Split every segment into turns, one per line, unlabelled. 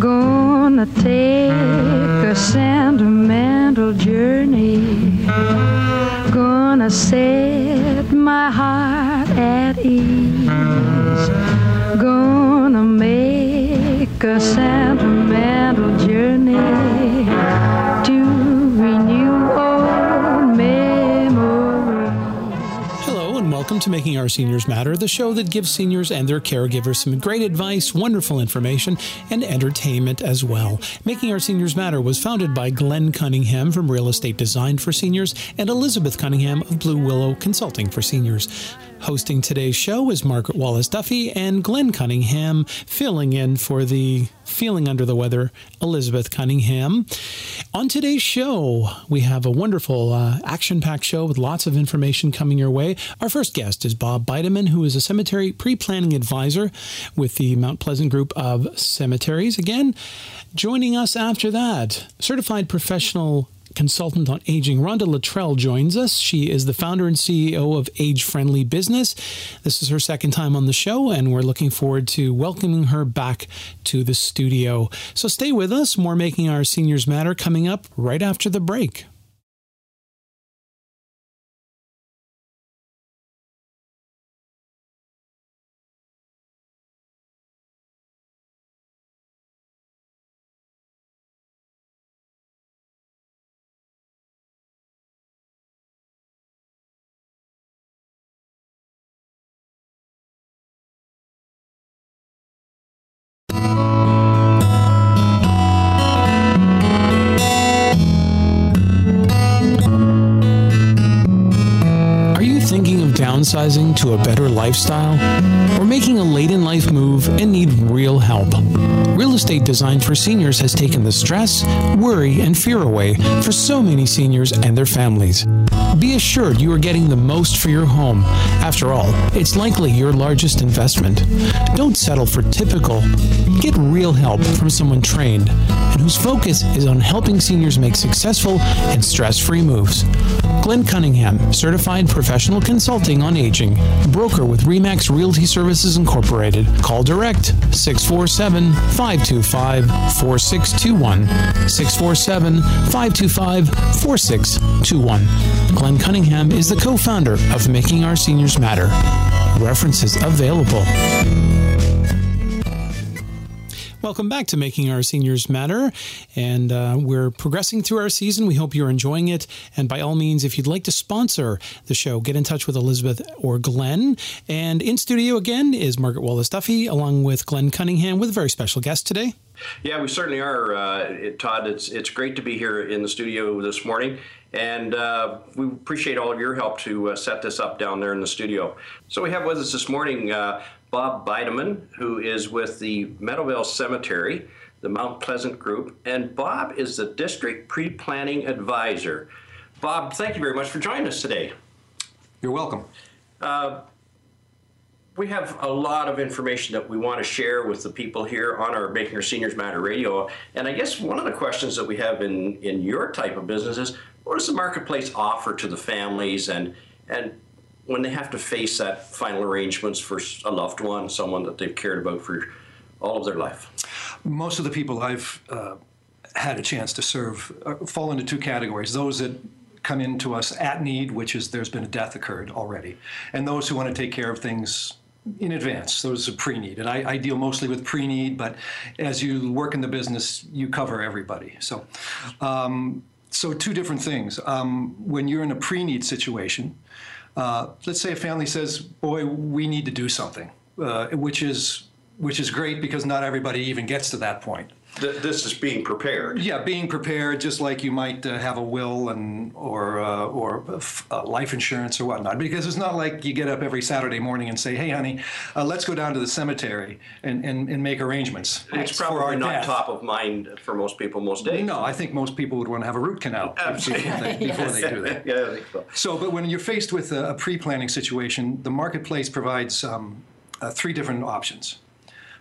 Gonna take a sentimental journey. Gonna set my heart at ease. Gonna make a sentimental to
Making Our Seniors Matter, the show that gives seniors and their caregivers some great advice, wonderful information, and entertainment as well. Making Our Seniors Matter was founded by Glenn Cunningham from Real Estate Design for Seniors and Elizabeth Cunningham of Blue Willow Consulting for Seniors. Hosting today's show is Margaret Wallace Duffy and Glenn Cunningham, filling in for the feeling under the weather, Elizabeth Cunningham. On today's show, we have a wonderful uh, action packed show with lots of information coming your way. Our first guest is Bob Bideman, who is a cemetery pre planning advisor with the Mount Pleasant Group of Cemeteries. Again, joining us after that, certified professional consultant on aging, Rhonda Latreille joins us. She is the founder and CEO of Age Friendly Business. This is her second time on the show, and we're looking forward to welcoming her back to the studio. So stay with us. More Making Our Seniors Matter coming up right after the break. Downsizing to a better lifestyle? Or making a late in life move and need real help? Real Estate Design for Seniors has taken the stress, worry, and fear away for so many seniors and their families. Be assured you are getting the most for your home. After all, it's likely your largest investment. Don't settle for typical. Get real help from someone trained and whose focus is on helping seniors make successful and stress free moves. Glenn Cunningham, certified professional consulting on aging, broker with Remax Realty Services Incorporated. Call direct 647 525 4621. 647 525 4621. Glenn Cunningham is the co founder of Making Our Seniors Matter. References available. Welcome back to Making Our Seniors Matter. And uh, we're progressing through our season. We hope you're enjoying it. And by all means, if you'd like to sponsor the show, get in touch with Elizabeth or Glenn. And in studio again is Margaret Wallace Duffy, along with Glenn Cunningham, with a very special guest today.
Yeah, we certainly are, uh, it, Todd. It's it's great to be here in the studio this morning, and uh, we appreciate all of your help to uh, set this up down there in the studio. So we have with us this morning uh, Bob Bideman, who is with the Meadowvale Cemetery, the Mount Pleasant Group, and Bob is the District Pre-Planning Advisor. Bob, thank you very much for joining us today.
You're welcome.
Uh, we have a lot of information that we want to share with the people here on our Making Our Seniors Matter radio. And I guess one of the questions that we have in, in your type of business is what does the marketplace offer to the families and, and when they have to face that final arrangements for a loved one, someone that they've cared about for all of their life?
Most of the people I've uh, had a chance to serve uh, fall into two categories those that come into us at need, which is there's been a death occurred already, and those who want to take care of things in advance. Those are pre-need, and I, I deal mostly with pre-need. But as you work in the business, you cover everybody. So, um, so two different things. Um, when you're in a pre-need situation, uh, let's say a family says, "Boy, we need to do something," uh, which is which is great because not everybody even gets to that point.
Th- This is being prepared.
Yeah, being prepared, just like you might uh, have a will and or uh, or f- uh, life insurance or whatnot. Because it's not like you get up every Saturday morning and say, "Hey, honey, uh, let's go down to the cemetery and, and, and make arrangements."
It's probably not
death."
top of mind for most people most days.
No, I think most people would want to have a root canal before they, before they do that.
yeah, I think so.
So, but when you're faced with a, a pre-planning situation, the marketplace provides um, uh, three different options.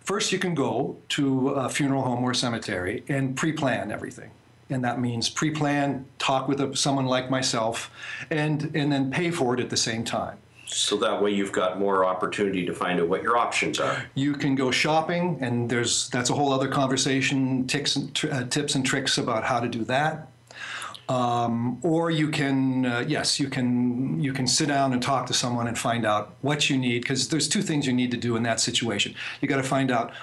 First, you can go to a funeral home or cemetery and pre-plan everything. And that means pre-plan, talk with a, someone like myself, and, and then pay for it at the same time.
So that way you've got more opportunity to find out what your options are.
You can go shopping, and there's that's a whole other conversation, tips and, tr- uh, tips and tricks about how to do that. Um, or you can, uh, yes, you can you can sit down and talk to someone and find out what you need because there's two things you need to do in that situation. You got to find out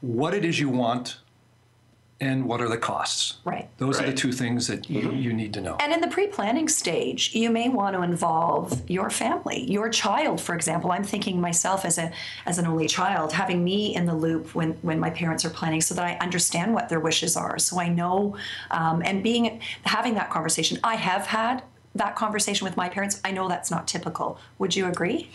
what it is you want and what are the costs.
Right.
Those are the two things that you, you need to know.
And in the pre-planning stage, you may want to involve your family, your child, for example. I'm thinking myself as a as an only child, having me in the loop when when my parents are planning, so that I understand what their wishes are, so I know, um, and being having that conversation. I have had that conversation with my parents. I know that's not typical. Would you agree?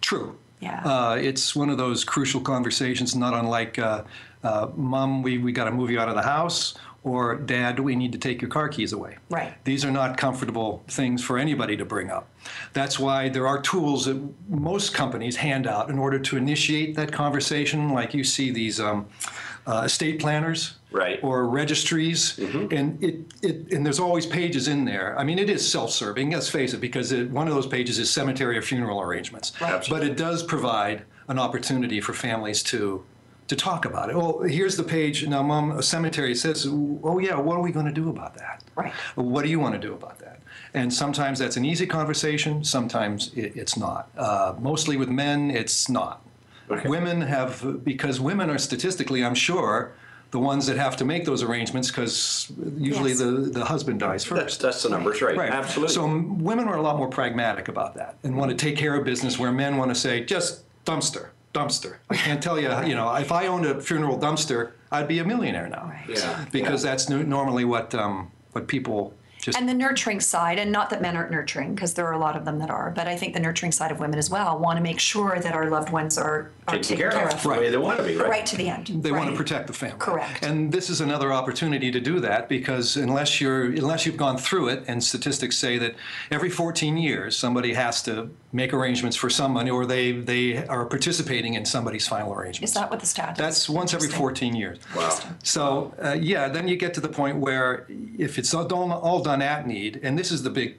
True.
Yeah.
Uh, it's one of those crucial conversations, not unlike, uh, uh, Mom, we, we got to move you out of the house, or Dad, we need to take your car keys away.
Right.
These are not comfortable things for anybody to bring up. That's why there are tools that most companies hand out in order to initiate that conversation, like you see these um, uh, estate planners.
Right.
Or registries, and it, it and there's always pages in there. I mean, it is self-serving. Let's face it, because it, one of those pages is cemetery or funeral arrangements.
Right.
But it does provide an opportunity for families to to talk about it. Well, here's the page. Now, Mom, a cemetery says, "Oh yeah, what are we going to do about that?
Right.
What do you want to do about that?" And sometimes that's an easy conversation. Sometimes it, it's not. Uh, mostly with men, it's not.
Okay.
Women have because women are statistically, I'm sure, the ones that have to make those arrangements because usually
Yes.
the, the husband dies first.
That's, that's the numbers, right?
Right.
Absolutely.
So women are a lot more pragmatic about that and want to take care of business where men want to say, just dumpster, dumpster. I can't tell you, you know, if I owned a funeral dumpster, I'd be a millionaire now.
Right.
Yeah,
Because
yeah.
that's no- normally what, um, what people just,
And the nurturing side, and not that men aren't nurturing, because there are a lot of them that are, but I think the nurturing side of women as well want to make sure that our loved ones are, are
taken care of the
Right.
way they want to be, right?
right to the end.
they want to protect the family.
Correct.
And this is another opportunity to do that because unless you're unless you've gone through it, and statistics say that every 14 years somebody has to make arrangements for someone, or they they are participating in somebody's final arrangement.
Is that what the stat is?
That's once every 14 years.
Wow.
So uh, yeah, then you get to the point where if it's all done, all done at need, and this is the big,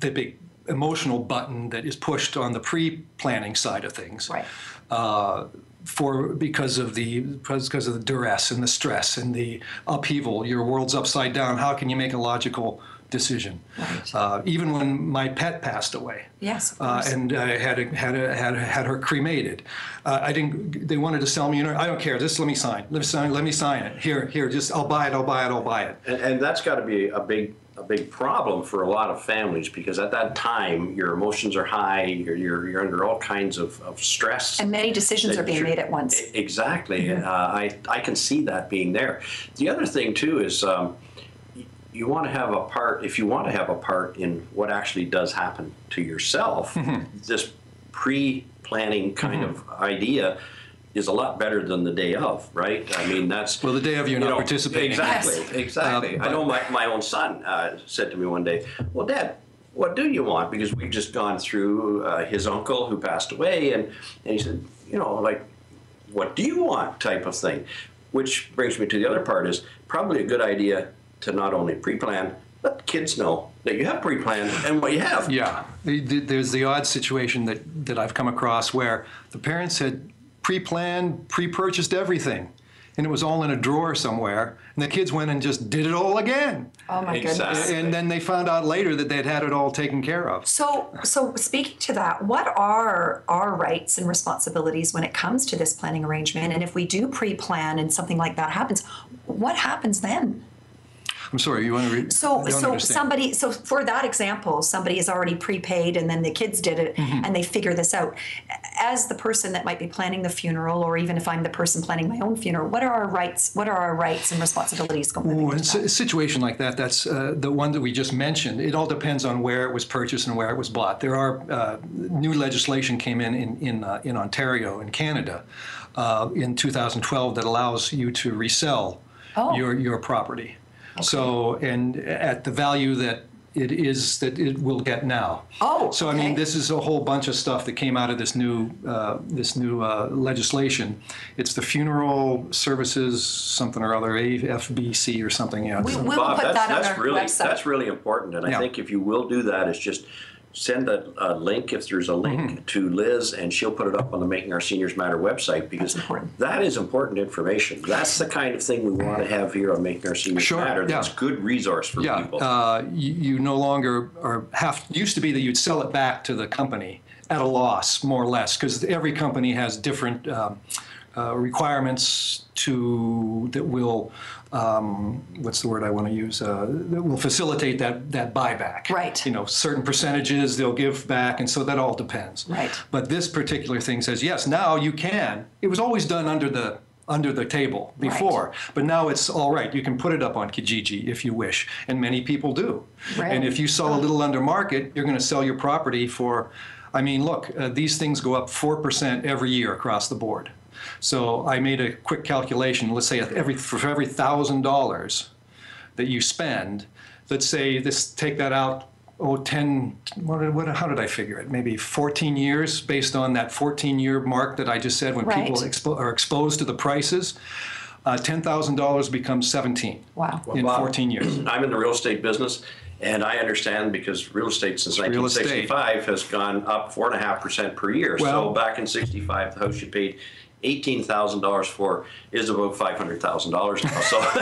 the big emotional button that is pushed on the pre-planning side of things.
Right.
Uh, for because of the because because of the duress and the stress and the upheaval, your world's upside down. How can you make a logical decision?
Right.
Uh, even when my pet passed away,
Yes,
uh, and I had a, had a, had had her cremated. Uh, I didn't. They wanted to sell me. You know, I don't care. Just let me sign. Let me sign. Let me sign it. Here, here. Just I'll buy it. I'll buy it. I'll buy it.
And, and that's got to be a big a big problem for a lot of families because at that time your emotions are high, you're you're, you're under all kinds of, of stress.
and many decisions are being made at once.
Exactly. Uh, I I can see that being there. The other thing too is. Um, you want to have a part, if you want to have a part in what actually does happen to yourself,
Mm-hmm.
this pre planning kind of idea is a lot better than the day of, right? I mean, that's.
Well, the day of you're
you
not
know,
participating.
Exactly,
Yes.
exactly.
Uh,
I know my, my own son uh, said to me one day, Well, Dad, what do you want? Because we've just gone through uh, his uncle who passed away, and, and he said, You know, like, what do you want type of thing? Which brings me to the other part is probably a good idea to not only pre plan, let kids know that you have pre planned and what you have.
Yeah, The- the- there's the odd situation that, that I've come across where the parents had pre-planned, pre-purchased everything, and it was all in a drawer somewhere, and the kids went and just did it all again.
Oh my goodness.
Exactly.
And then they found out later that they'd had it all taken care of.
So, so speaking to that, what are our rights and responsibilities when it comes to this planning arrangement? And if we do pre-plan and something like that happens, what happens then?
I'm sorry, you want to read?
So, so somebody, so for that example, somebody is already prepaid, and then the kids did it,
Mm-hmm.
and they figure this out. As the person that might be planning the funeral, or even if I'm the person planning my own funeral, what are our rights? What are our rights and responsibilities going
Ooh, in
into
a situation like that, that's uh, the one that we just mentioned. It all depends on where it was purchased and where it was bought. There are uh, new legislation came in in in, uh, in Ontario in Canada uh, in 2012 that allows you to resell
Oh.
your your property. So and at the value that it is that it will get now.
Oh,
so I mean, this is a whole bunch of stuff that came out of this new uh, this new uh, legislation. It's the Funeral Services something or other, AFBC or something. Yeah,
We- we will
Bob,
put
that's,
that on
that's
our
really
website.
that's really important, and I
Yeah.
think if you will do that, it's just send a, a link if there's a link
Mm-hmm.
to Liz, and she'll put it up on the Making Our Seniors Matter website because that is important information. That's the kind of thing we want to have here on Making Our Seniors
Sure,
Matter.
yeah.
That's good resource for
Yeah,
people.
uh, you, you no longer are have. Used to be that you'd sell it back to the company at a loss, more or less, because every company has different um, uh, requirements to that will. Um, what's the word I want to use? Uh, that will facilitate that that buyback.
Right.
You know, certain percentages they'll give back, and so that all depends.
Right.
But this particular thing says yes. Now you can. It was always done under the under the table before, but now it's all right. You can put it up on Kijiji if you wish, and many people do.
Right.
And if you sell a little under market, you're going to sell your property for. I mean, look, uh, these things go up four percent every year across the board. So I made a quick calculation. Let's say every for every thousand dollars that you spend, let's say this take that out oh 10 what, what how did I figure it maybe 14 years based on that 14 year mark that I just said when people expo- are exposed to the prices uh, $10,000 becomes 17
Wow.
in
Bob,
14 years
I'm in the real estate business, and I understand because real estate since
Real estate.
1965 has gone up four and a half percent per year. so back in '65, the house you paid eighteen thousand dollars for is about five hundred thousand dollars now. So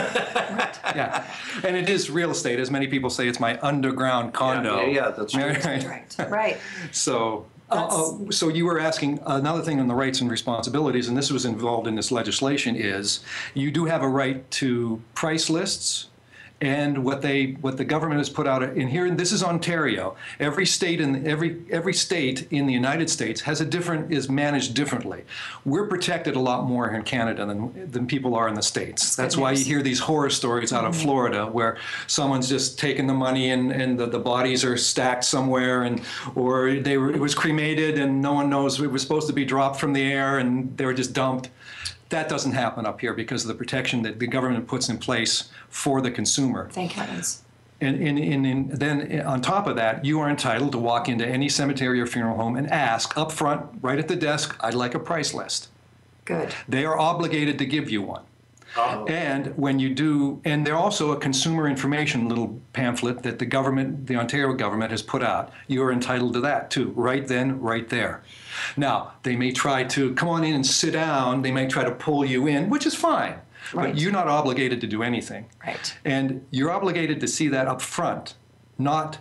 yeah and it is real estate as many people say it's my underground condo
yeah, yeah, that's right.
Right. Right.
So, uh, uh, so you were asking another thing on the rights and responsibilities, and this was involved in this legislation. Is you do have a right to price lists, and what they what the government has put out in here. And this is Ontario. Every state in every every state in the United States has a different is managed differently. We're protected a lot more in Canada than than people are in the states. That's why you hear these horror stories out of mm-hmm. Florida where someone's just taken the money and, and the, the bodies are stacked somewhere and or they were, it was cremated and no one knows it was supposed to be dropped from the air and they were just dumped. That doesn't happen up here because of the protection that the government puts in place for the consumer.
Thank heavens.
And, and, and, and then on top of that, you are entitled to walk into any cemetery or funeral home and ask up front, right at the desk, I'd like a price list.
Good.
They are obligated to give you one.
Oh.
And when you do, and they're also a consumer information little pamphlet that the government, the Ontario government has put out. You are entitled to that too, right then, right there. Now, they may try to come on in and sit down, they may try to pull you in, which is fine.
Right.
But you're not obligated to do anything.
Right.
And you're obligated to see that up front, not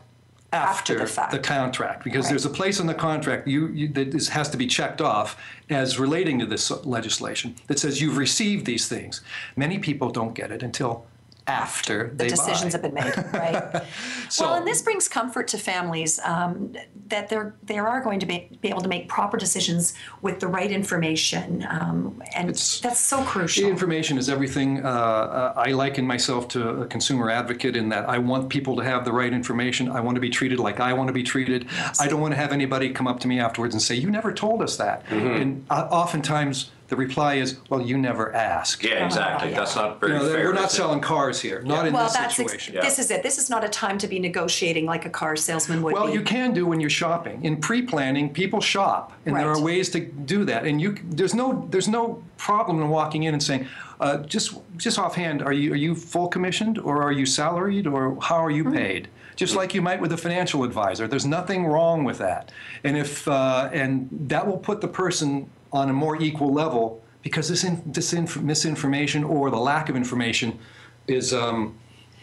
After
after,
the fact.
contract, because there's a place in the contract you, you, that is, has to be checked off as relating to this legislation that says you've received these things. Many people don't get it until after
The
they
decisions
buy.
have been made, right?
So-
well, and this brings comfort to families um, that they're they are going to be, be able to make proper decisions with the right information, um, and that's so
The
crucial.
information is everything. Uh, uh, I liken myself to a consumer advocate in that I want people to have the right information. I want to be treated like I want to be treated. I don't want to have anybody come up to me afterwards and say, "You never told us that." And uh, oftentimes the reply is, "Well, you never asked."
yeah, exactly.
yeah.
That's not
You
very
know,
fair.
we're not
is it?
selling cars here, not in
well,
this
that's ex-
situation.
this is it. This is not a time to be negotiating like a car salesman would
Well,
be.
you can do when you're shopping. In pre-planning, people shop, and there
Right.
are ways to do that. And you, there's no, there's no problem in walking in and saying, uh, just, just offhand, are you, are you full commissioned, or are you salaried, or how are you paid? Just like you might with a financial advisor. There's nothing wrong with that. And if, uh, and that will put the person on a more equal level because this, in, this inf- misinformation or the lack of information is. Um,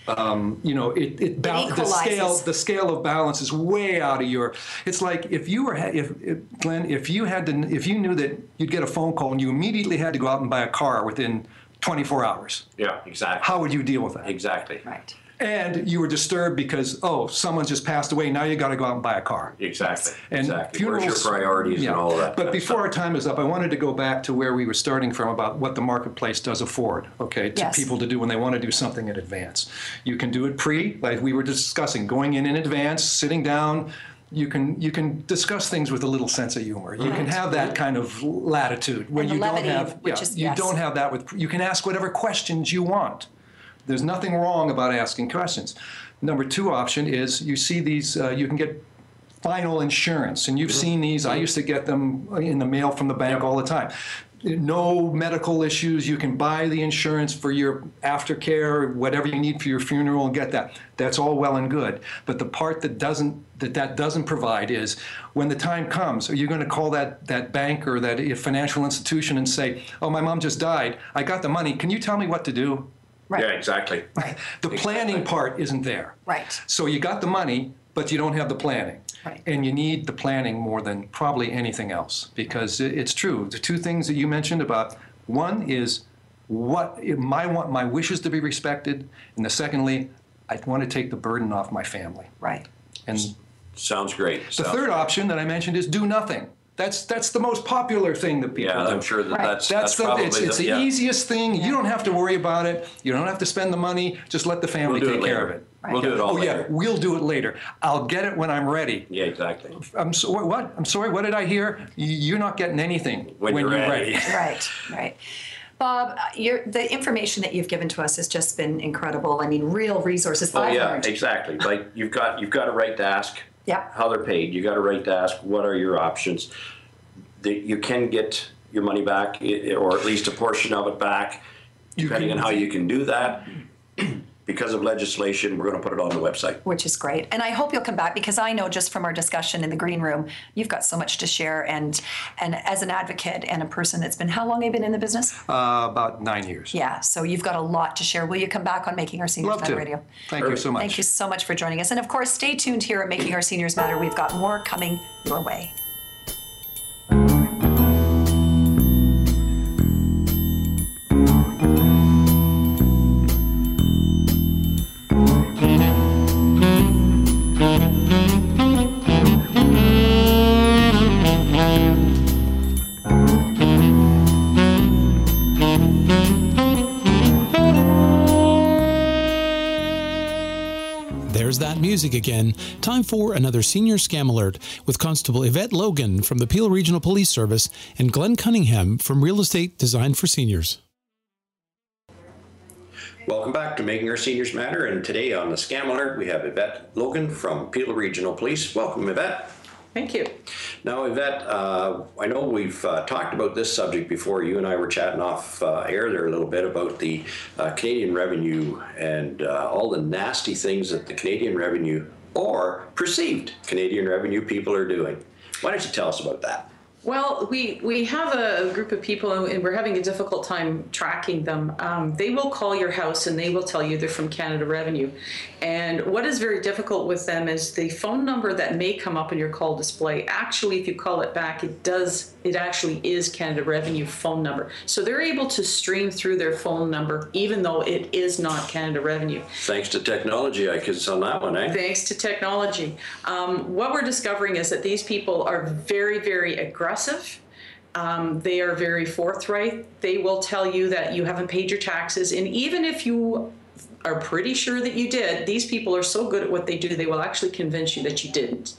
um, you know, it, it, bal- the scale the scale of balance is way out of your. It's like if you were ha- if, if Glenn, if you had to, if you knew that you'd get a phone call and you immediately had to go out and buy a car within 24 hours,
Yeah, exactly.
how would you deal with that?
Exactly.
right.
And you were disturbed because oh, someone just passed away. Now you got to go out and buy a car.
Exactly.
And
exactly. Where's your priorities
yeah.
and all that?
But
kind of
before our time is up, I wanted to go back to where we were starting from about what the marketplace does afford, okay, to
Yes.
people to do when they want to do something in advance. You can do it pre, like we were discussing, going in in advance, sitting down. You can you can discuss things with a little sense of humor. You can have that kind of latitude when
And the
you don't have
which
yeah,
is-
you
yes.
don't have that with you can ask whatever questions you want. There's nothing wrong about asking questions. Number two option is you see these, uh, you can get final insurance, and you've seen these. I used to get them in the mail from the bank all the time. no medical issues. You can buy the insurance for your aftercare, whatever you need for your funeral, and get that. That's all well and good. But the part that doesn't that that doesn't provide is when the time comes, are you going to call that that bank or that financial institution and say, "Oh, my mom just died. I got the money. Can you tell me what to do?"
Right.
Yeah, exactly.
The planning part isn't there.
Right.
So you got the money, but you don't have the planning.
Right.
And you need the planning more than probably anything else because it's true. The two things that you mentioned about one is what my want my wishes to be respected, and the secondly, I want to take the burden off my family.
Right.
And
Sounds great.
the
Sounds-
third option that I mentioned is do nothing. That's that's the most popular thing that people
Yeah,
do.
I'm sure that
Right.
that's,
That's,
that's,
the
probably
it's, it's the
yeah.
easiest thing. You don't have to worry about it. You don't have to spend the money. Just let the family
We'll do
take
it
care
later.
of it.
We'll do it all
Oh yeah, we'll do it later. I'll get it when I'm ready.
Yeah, exactly.
I'm sorry. What? I'm sorry. What did I hear? You're not getting anything
When you're ready.
Right, right. Bob, uh, your, the information that you've given to us has just been incredible. I mean, real resources.
Oh
I've
yeah,
learned.
exactly. Like you've got you've got a right to ask
Yeah.
how they're paid. You got a right to ask what are your options. That you can get your money back, or at least a portion of it back, depending
can-
on how you can do that. Because of legislation, we're going to put it on the website.
which is great. And I hope you'll come back because I know just from our discussion in the green room, you've got so much to share. And and as an advocate and a person that's been, how long have you been in the business?
Uh, about nine years.
Yeah, so you've got a lot to share. Will you come back on Making Our Seniors
Love
Matter
to.
Radio?
Thank you so much.
Thank you so much for joining us. And of course, stay tuned here at Making Our Seniors Matter. We've got more coming your way.
Music again. Time for another senior scam alert with Constable Yvette Logan from the Peel Regional Police Service and Glenn Cunningham from Real Estate Design for Seniors.
Welcome back to Making Our Seniors Matter, and today on the Scam Alert we have Yvette Logan from Peel Regional Police. Welcome, Yvette.
Thank you.
Now, Yvette, uh, I know we've uh, talked about this subject before. You and I were chatting off uh, air there a little bit about the uh, Canadian revenue and uh, all the nasty things that the Canadian revenue or perceived Canadian revenue people are doing. Why don't you tell us about that?
Well, we, we have a group of people and we're having a difficult time tracking them. Um, they will call your house and they will tell you they're from Canada Revenue. And what is very difficult with them is the phone number that may come up in your call display. Actually, if you call it back, it does, it actually is Canada Revenue phone number. So they're able to stream through their phone number even though it is not Canada Revenue.
Thanks to technology, I guess on that one, eh?
Thanks to technology. Um, what we're discovering is that these people are very, very aggressive. Um, they are very forthright. They will tell you that you haven't paid your taxes. And even if you are pretty sure that you did, these people are so good at what they do, they will actually convince you that you didn't.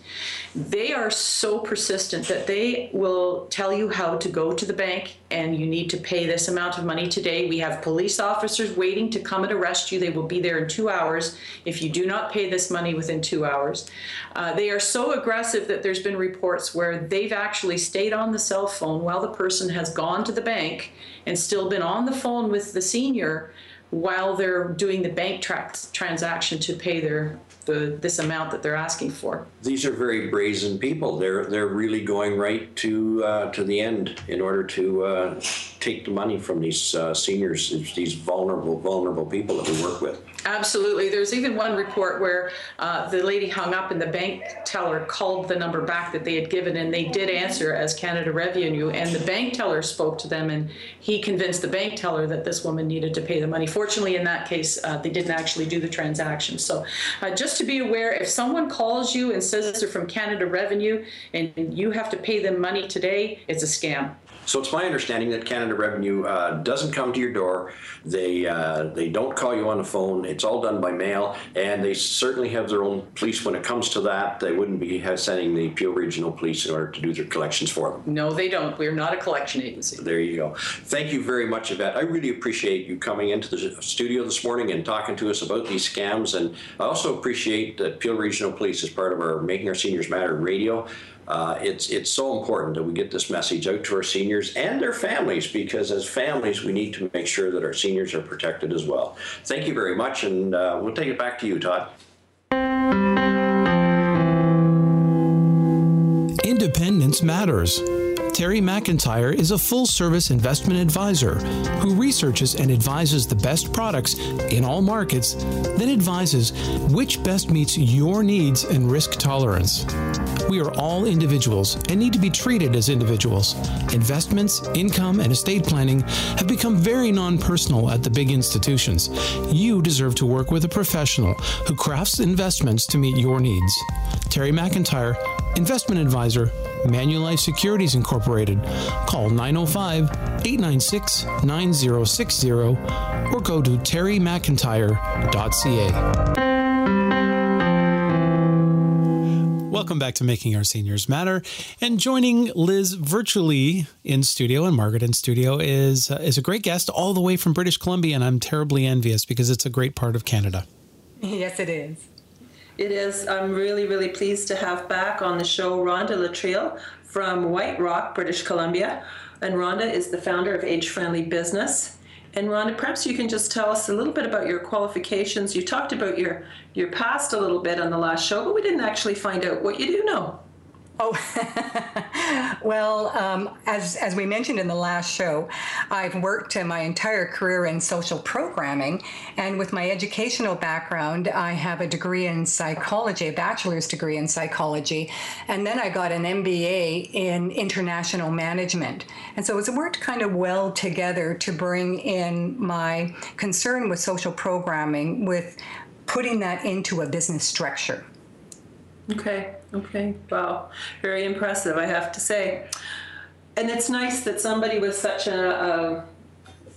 They are so persistent that they will tell you how to go to the bank and you need to pay this amount of money today. We have police officers waiting to come and arrest you. They will be there in two hours if you do not pay this money within two hours. Uh, they are so aggressive that there's been reports where they've actually stayed on the cell phone while the person has gone to the bank and still been on the phone with the senior while they're doing the bank tra- transaction to pay their the this amount that they're asking for.
These are very brazen people. They're they're really going right to uh, to the end in order to uh, take the money from these uh, seniors, these vulnerable vulnerable people that we work with.
Absolutely. There's even one report where uh, the lady hung up and the bank teller called the number back that they had given, and they did answer as Canada Revenue. And the bank teller spoke to them, and he convinced the bank teller that this woman needed to pay the money. Fortunately, in that case, uh, they didn't actually do the transaction. So, uh, just to be aware, if someone calls you and says they're from Canada Revenue and you have to pay them money today, it's a scam.
So it's my understanding that Canada Revenue uh, doesn't come to your door. They uh, they don't call you on the phone. It's all done by mail, and they certainly have their own police when it comes to that. They wouldn't be sending the Peel Regional Police in order to do their collections for them.
No, they don't. We're not a collection agency.
There you go. Thank you very much, Yvette. I really appreciate you coming into the studio this morning and talking to us about these scams. And I also appreciate that Peel Regional Police is part of our Making Our Seniors Matter radio. Uh, it's it's so important that we get this message out to our seniors and their families because as families we need to make sure that our seniors are protected as well. Thank you very much, and uh, we'll take it back to you, Todd.
Independence matters. Terry McIntyre is a full service investment advisor who researches and advises the best products in all markets, then advises which best meets your needs and risk tolerance. We are all individuals and need to be treated as individuals. Investments, income, and estate planning have become very non personal at the big institutions. You deserve to work with a professional who crafts investments to meet your needs. Terry McIntyre, investment advisor, Manulife Securities Incorporated. Call 905 896 9060 or go to terrymcintyre.ca. Welcome back to Making Our Seniors Matter. And joining Liz virtually in studio and Margaret in studio is, uh, is a great guest all the way from British Columbia. And I'm terribly envious because it's a great part of Canada.
Yes, it is.
It is. I'm really, really pleased to have back on the show Rhonda Latreille from White Rock, British Columbia. And Rhonda is the founder of Age Friendly Business. And Rhonda, perhaps you can just tell us a little bit about your qualifications. You talked about your your past a little bit on the last show, but we didn't actually find out what you do know.
Oh, well, um, as, as we mentioned in the last show, I've worked my entire career in social programming. And with my educational background, I have a degree in psychology, a bachelor's degree in psychology. And then I got an MBA in international management. And so it's worked kind of well together to bring in my concern with social programming with putting that into a business structure.
Okay, okay. Wow. Very impressive, I have to say. And it's nice that somebody with such a,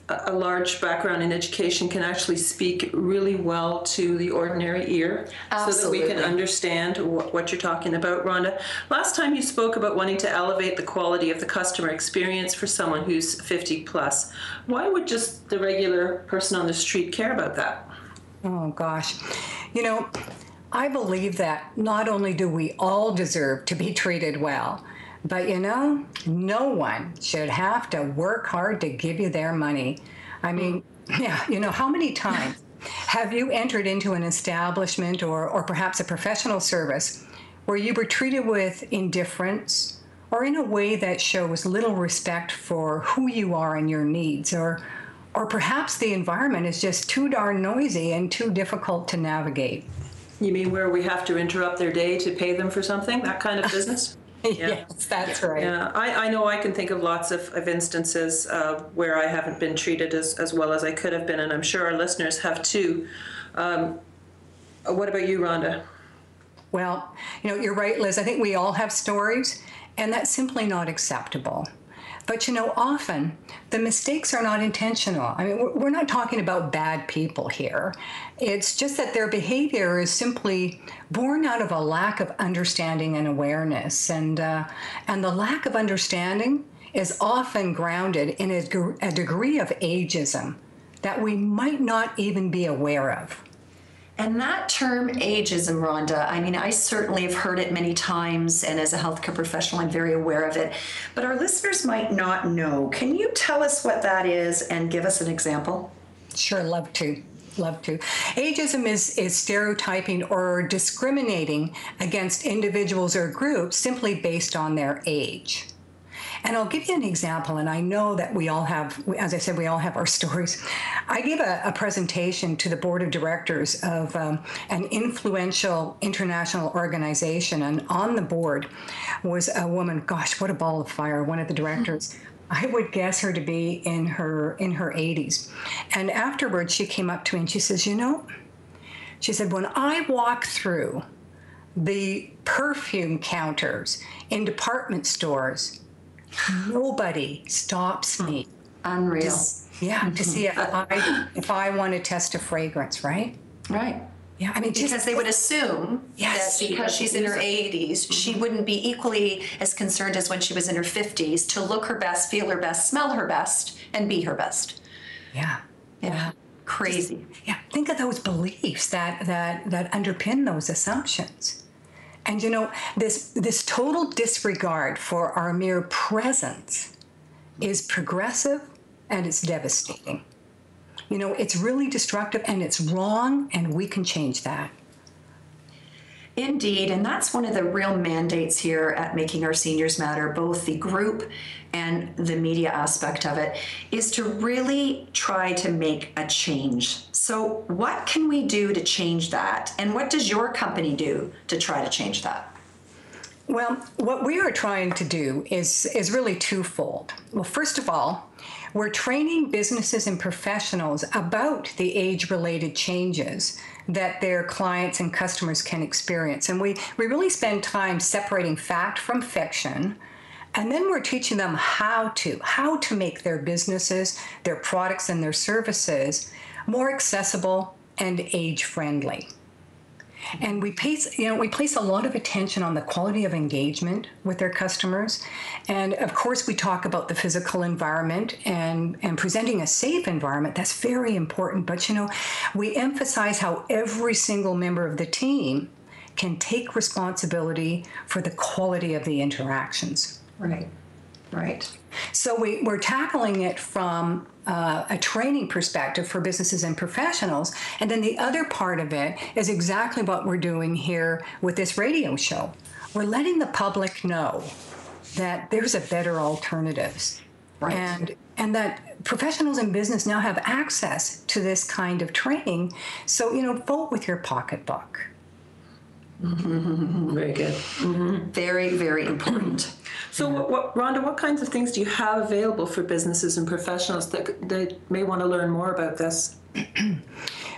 a, a large background in education can actually speak really well to the ordinary ear so that we can understand what, what you're talking about, Rhonda. Last time you spoke about wanting to elevate the quality of the customer experience for someone who's 50 plus. Why would just the regular person on the street care about that?
Oh, gosh. You know, I believe that not only do we all deserve to be treated well, but you know, no one should have to work hard to give you their money. I mean, yeah, you know, how many times have you entered into an establishment or, or perhaps a professional service where you were treated with indifference or in a way that shows little respect for who you are and your needs or or perhaps the environment is just too darn noisy and too difficult to navigate.
You mean where we have to interrupt their day to pay them for something? That kind of business?
Yes, that's right.
Yeah, I, I know I can think of lots of, of instances uh, where I haven't been treated as, as well as I could have been, and I'm sure our listeners have too. Um, uh, what about you, Rhonda?
Well, you know, you're right, Liz. I think we all have stories, and that's simply not acceptable. But you know, often the mistakes are not intentional. I mean, we're- not talking about bad people here. It's just that their behavior is simply born out of a lack of understanding and awareness, and uh, and the lack of understanding is often grounded in a, a degree of ageism that we might not even be aware of.
And that term ageism, Rhonda, I mean, I certainly have heard it many times, and as a healthcare professional, I'm very aware of it. But our listeners might not know. Can you tell us what that is and give us an example?
Sure, love to. Love to. Ageism is, is stereotyping or discriminating against individuals or groups simply based on their age. And I'll give you an example, and I know that we all have, as I said, we all have our stories. I gave a, a presentation to the board of directors of um, an influential international organization, and on the board was a woman, gosh, what a ball of fire, one of the directors. I would guess her to be in her in her 80s. And afterwards she came up to me and she says, "You know," she said, "when I walk through the perfume counters in department stores, nobody stops me.
Unreal.
Yeah, to see if I if I want to test a fragrance, right?
Right.
Yeah, I mean, just
Because they would assume
Yes.
that because she's in her 80s, she mm-hmm. wouldn't be equally as concerned as when she was in her 50s to look her best, feel her best, smell her best, and be her best.
yeah,
Yeah. Crazy.
yeah. Think of those beliefs that that that underpin those assumptions. And you know, this this total disregard for our mere presence is progressive and it's devastating. You know, it's really destructive and it's wrong, and we can change that.
Indeed, and that's one of the real mandates here at Making Our Seniors Matter, both the group and the media aspect of it, is to really try to make a change. So, what can we do to change that? And what does your company do to try to change that?
Well, what we are trying to do is, is really twofold. Well, first of all, we're training businesses and professionals about the age related changes that their clients and customers can experience. And we, we really spend time separating fact from fiction. And then we're teaching them how to, how to make their businesses, their products, and their services more accessible and age friendly. And we place, you know, we place a lot of attention on the quality of engagement with their customers. And of course, we talk about the physical environment and, and presenting a safe environment. That's very important. But, you know, we emphasize how every single member of the team can take responsibility for the quality of the interactions.
Right, right.
So we, we're tackling it from uh, a training perspective for businesses and professionals. And then the other part of it is exactly what we're doing here with this radio show. We're letting the public know that there's a better alternatives.
Right.
And and that professionals in business now have access to this kind of training. So, you know, vote with your pocketbook. Mm-hmm.
Very good. Mm-hmm.
Very, very important.
So, what, what, Rhonda, what kinds of things do you have available for businesses and professionals that they may want to learn more about this?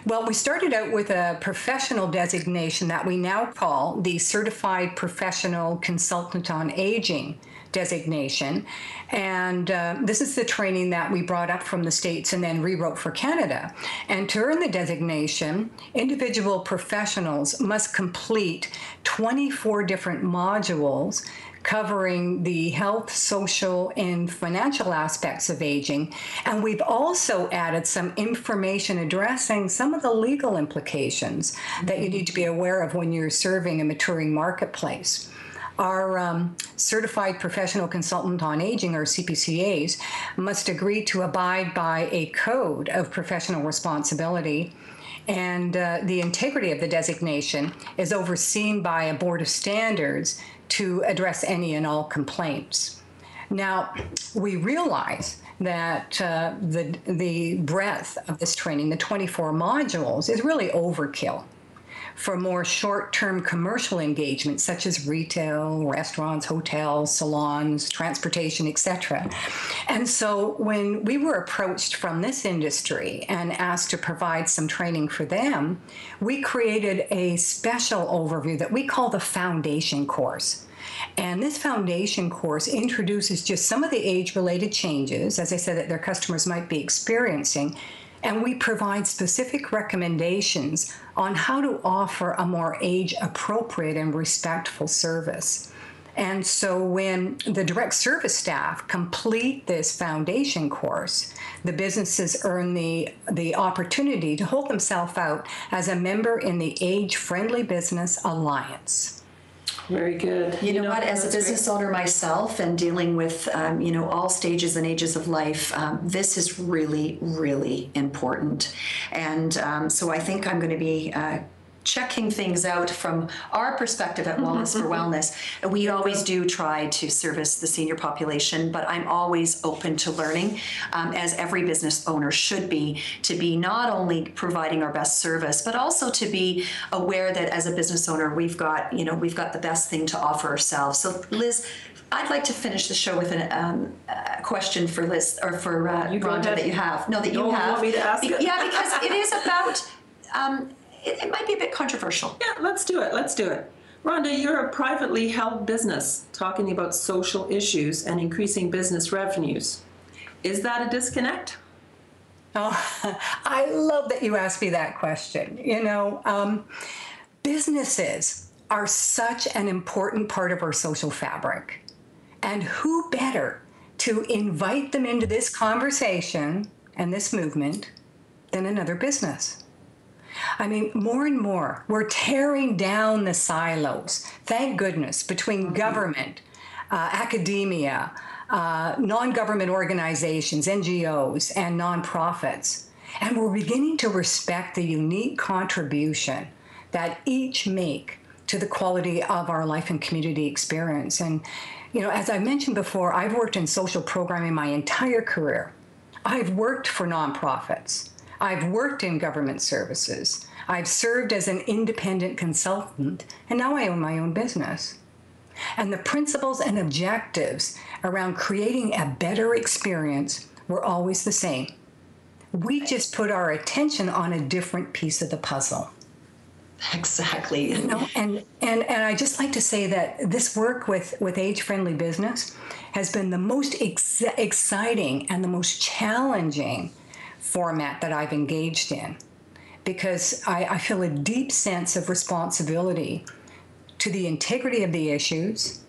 Well, we started out with a professional designation that we now call the Certified Professional Consultant on Aging designation. And uh, this is the training that we brought up from the States and then rewrote for Canada. And to earn the designation, individual professionals must complete 24 different modules covering the health, social, and financial aspects of aging. And we've also added some information addressing some of the legal implications that you need to be aware of when you're serving a maturing marketplace. Our um, certified professional consultant on aging, or CPCAs, must agree to abide by a code of professional responsibility and uh, the integrity of the designation is overseen by a board of standards to address any and all complaints. Now, we realize that uh, the, the breadth of this training, the 24 modules, is really overkill for more short term commercial engagements such as retail, restaurants, hotels, salons, transportation, etc. And so when we were approached from this industry and asked to provide some training for them, we created a special overview that we call the foundation course. And this foundation course introduces just some of the age related changes, as I said, that their customers might be experiencing. And we provide specific recommendations on how to offer a more age appropriate and respectful service. And so when the direct service staff complete this foundation course, the businesses earn the, the opportunity to hold themselves out as a member in the Age Friendly Business Alliance.
Very good.
You, know, what? As a business owner myself and dealing with, um, you know, all stages and ages of life, um, this is really, really important. And um, so I think I'm going to be. Uh, checking things out from our perspective at Wellness for Wellness. We always do try to service the senior population, but I'm always open to learning, um, as every business owner should be, to be not only providing our best service, but also to be aware that as a business owner, we've got, you know, we've got the best thing to offer ourselves. So, Liz, I'd like to finish the show with an, um, a question for Liz or for uh, Rhonda that you have. No, that you
No, you
have.
want me to ask
Be-? Yeah, because it is about. Um, it, it might be a bit controversial.
Yeah, let's do it. Let's do it. Rhonda, you're a privately held business talking about social issues and increasing business revenues. Is that a disconnect?
Oh, I love that you asked me that question. You know, um, businesses are such an important part of our social fabric. And who better to invite them into this conversation and this movement than another business? I mean, more and more, we're tearing down the silos, thank goodness, between government, uh, academia, uh, non government organizations, NGOs, and nonprofits. And we're beginning to respect the unique contribution that each make to the quality of our life and community experience. And, you know, as I mentioned before, I've worked in social programming my entire career. I've worked for nonprofits. I've worked in government services. I've served as an independent consultant, and now I own my own business. And the principles and objectives around creating a better experience were always the same. We just put our attention on a different piece of the puzzle.
Exactly.
You know, and, and, and I just like to say that this work with, with age friendly business has been the most ex- exciting and the most challenging format that I've engaged in because I, I feel a deep sense of responsibility to the integrity of the issues,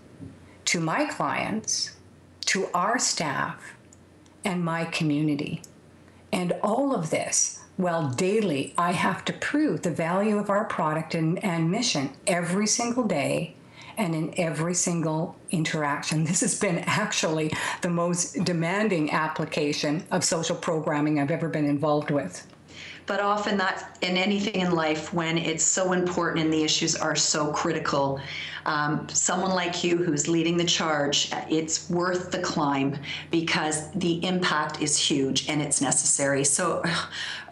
to my clients, to our staff, and my community. And all of this, well, daily, I have to prove the value of our product and, and mission every single day and in every single interaction. This has been actually the most demanding application of social programming I've ever been involved with.
But often, that in anything in life, when it's so important and the issues are so critical, um, someone like you who's leading the charge, it's worth the climb because the impact is huge and it's necessary. So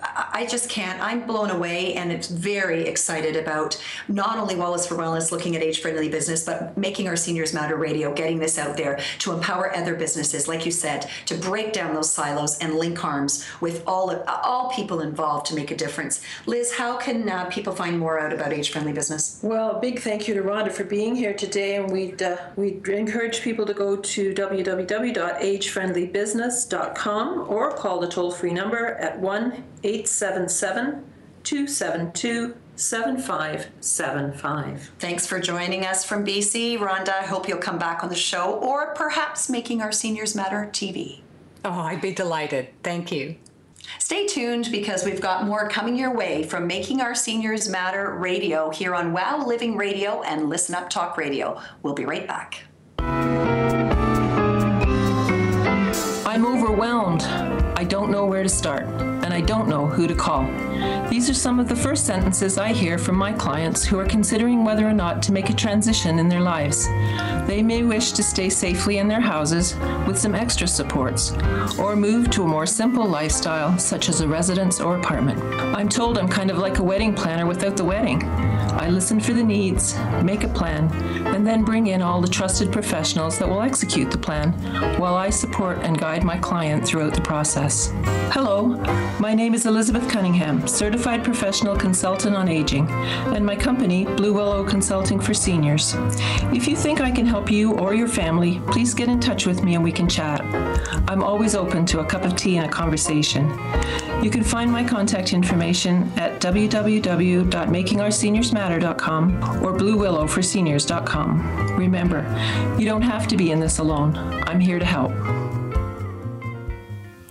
I just can't. I'm blown away and it's very excited about not only Wallace for Wellness looking at age friendly business, but making our Seniors Matter radio, getting this out there to empower other businesses, like you said, to break down those silos and link arms with all all people involved to make a difference. Liz, how can uh, people find more out about age friendly business?
Well, big thank you to Rhonda for being here today, and we'd uh, we'd encourage people to go to www.agefriendlybusiness.com or call the toll free number at one 877 272 7575.
Thanks for joining us from BC. Rhonda, I hope you'll come back on the show or perhaps making our Seniors Matter TV.
Oh, I'd be delighted. Thank you.
Stay tuned because we've got more coming your way from Making Our Seniors Matter Radio here on Wow Living Radio and Listen Up Talk Radio. We'll be right back.
I'm overwhelmed. I don't know where to start, and I don't know who to call. These are some of the first sentences I hear from my clients who are considering whether or not to make a transition in their lives. They may wish to stay safely in their houses with some extra supports, or move to a more simple lifestyle, such as a residence or apartment. I'm told I'm kind of like a wedding planner without the wedding. I listen for the needs, make a plan, and then bring in all the trusted professionals that will execute the plan while I support and guide my client throughout the process. Hello, my name is Elizabeth Cunningham, Certified Professional Consultant on Aging, and my company, Blue Willow Consulting for Seniors. If you think I can help you or your family, please get in touch with me and we can chat. I'm always open to a cup of tea and a conversation. You can find my contact information at www.makingourseniorsmatter.com or bluewillowforseniors.com. Remember, you don't have to be in this alone. I'm here to help.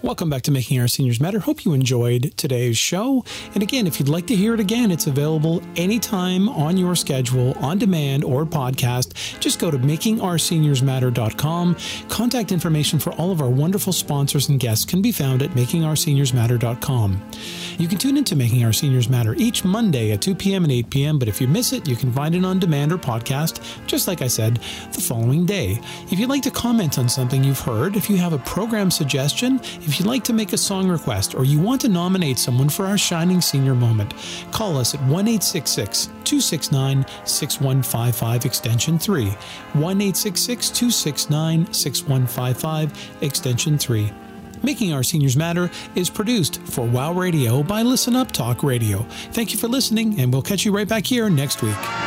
Welcome back to Making Our Seniors Matter. Hope you enjoyed today's show. And again, if you'd like to hear it again, it's available anytime on your schedule, on demand, or podcast. Just go to makingourseniorsmatter.com. Contact information for all of our wonderful sponsors and guests can be found at makingourseniorsmatter.com. You can tune into Making Our Seniors Matter each Monday at 2 p.m. and 8 p.m., but if you miss it, you can find it on demand or podcast, just like I said, the following day. If you'd like to comment on something you've heard, if you have a program suggestion, if you'd like to make a song request, or you want to nominate someone for our Shining Senior Moment, call us at 1 269 6155 extension 3. 1 269 6155 extension 3. Making Our Seniors Matter is produced for WOW Radio by Listen Up Talk Radio. Thank you for listening, and we'll catch you right back here next week.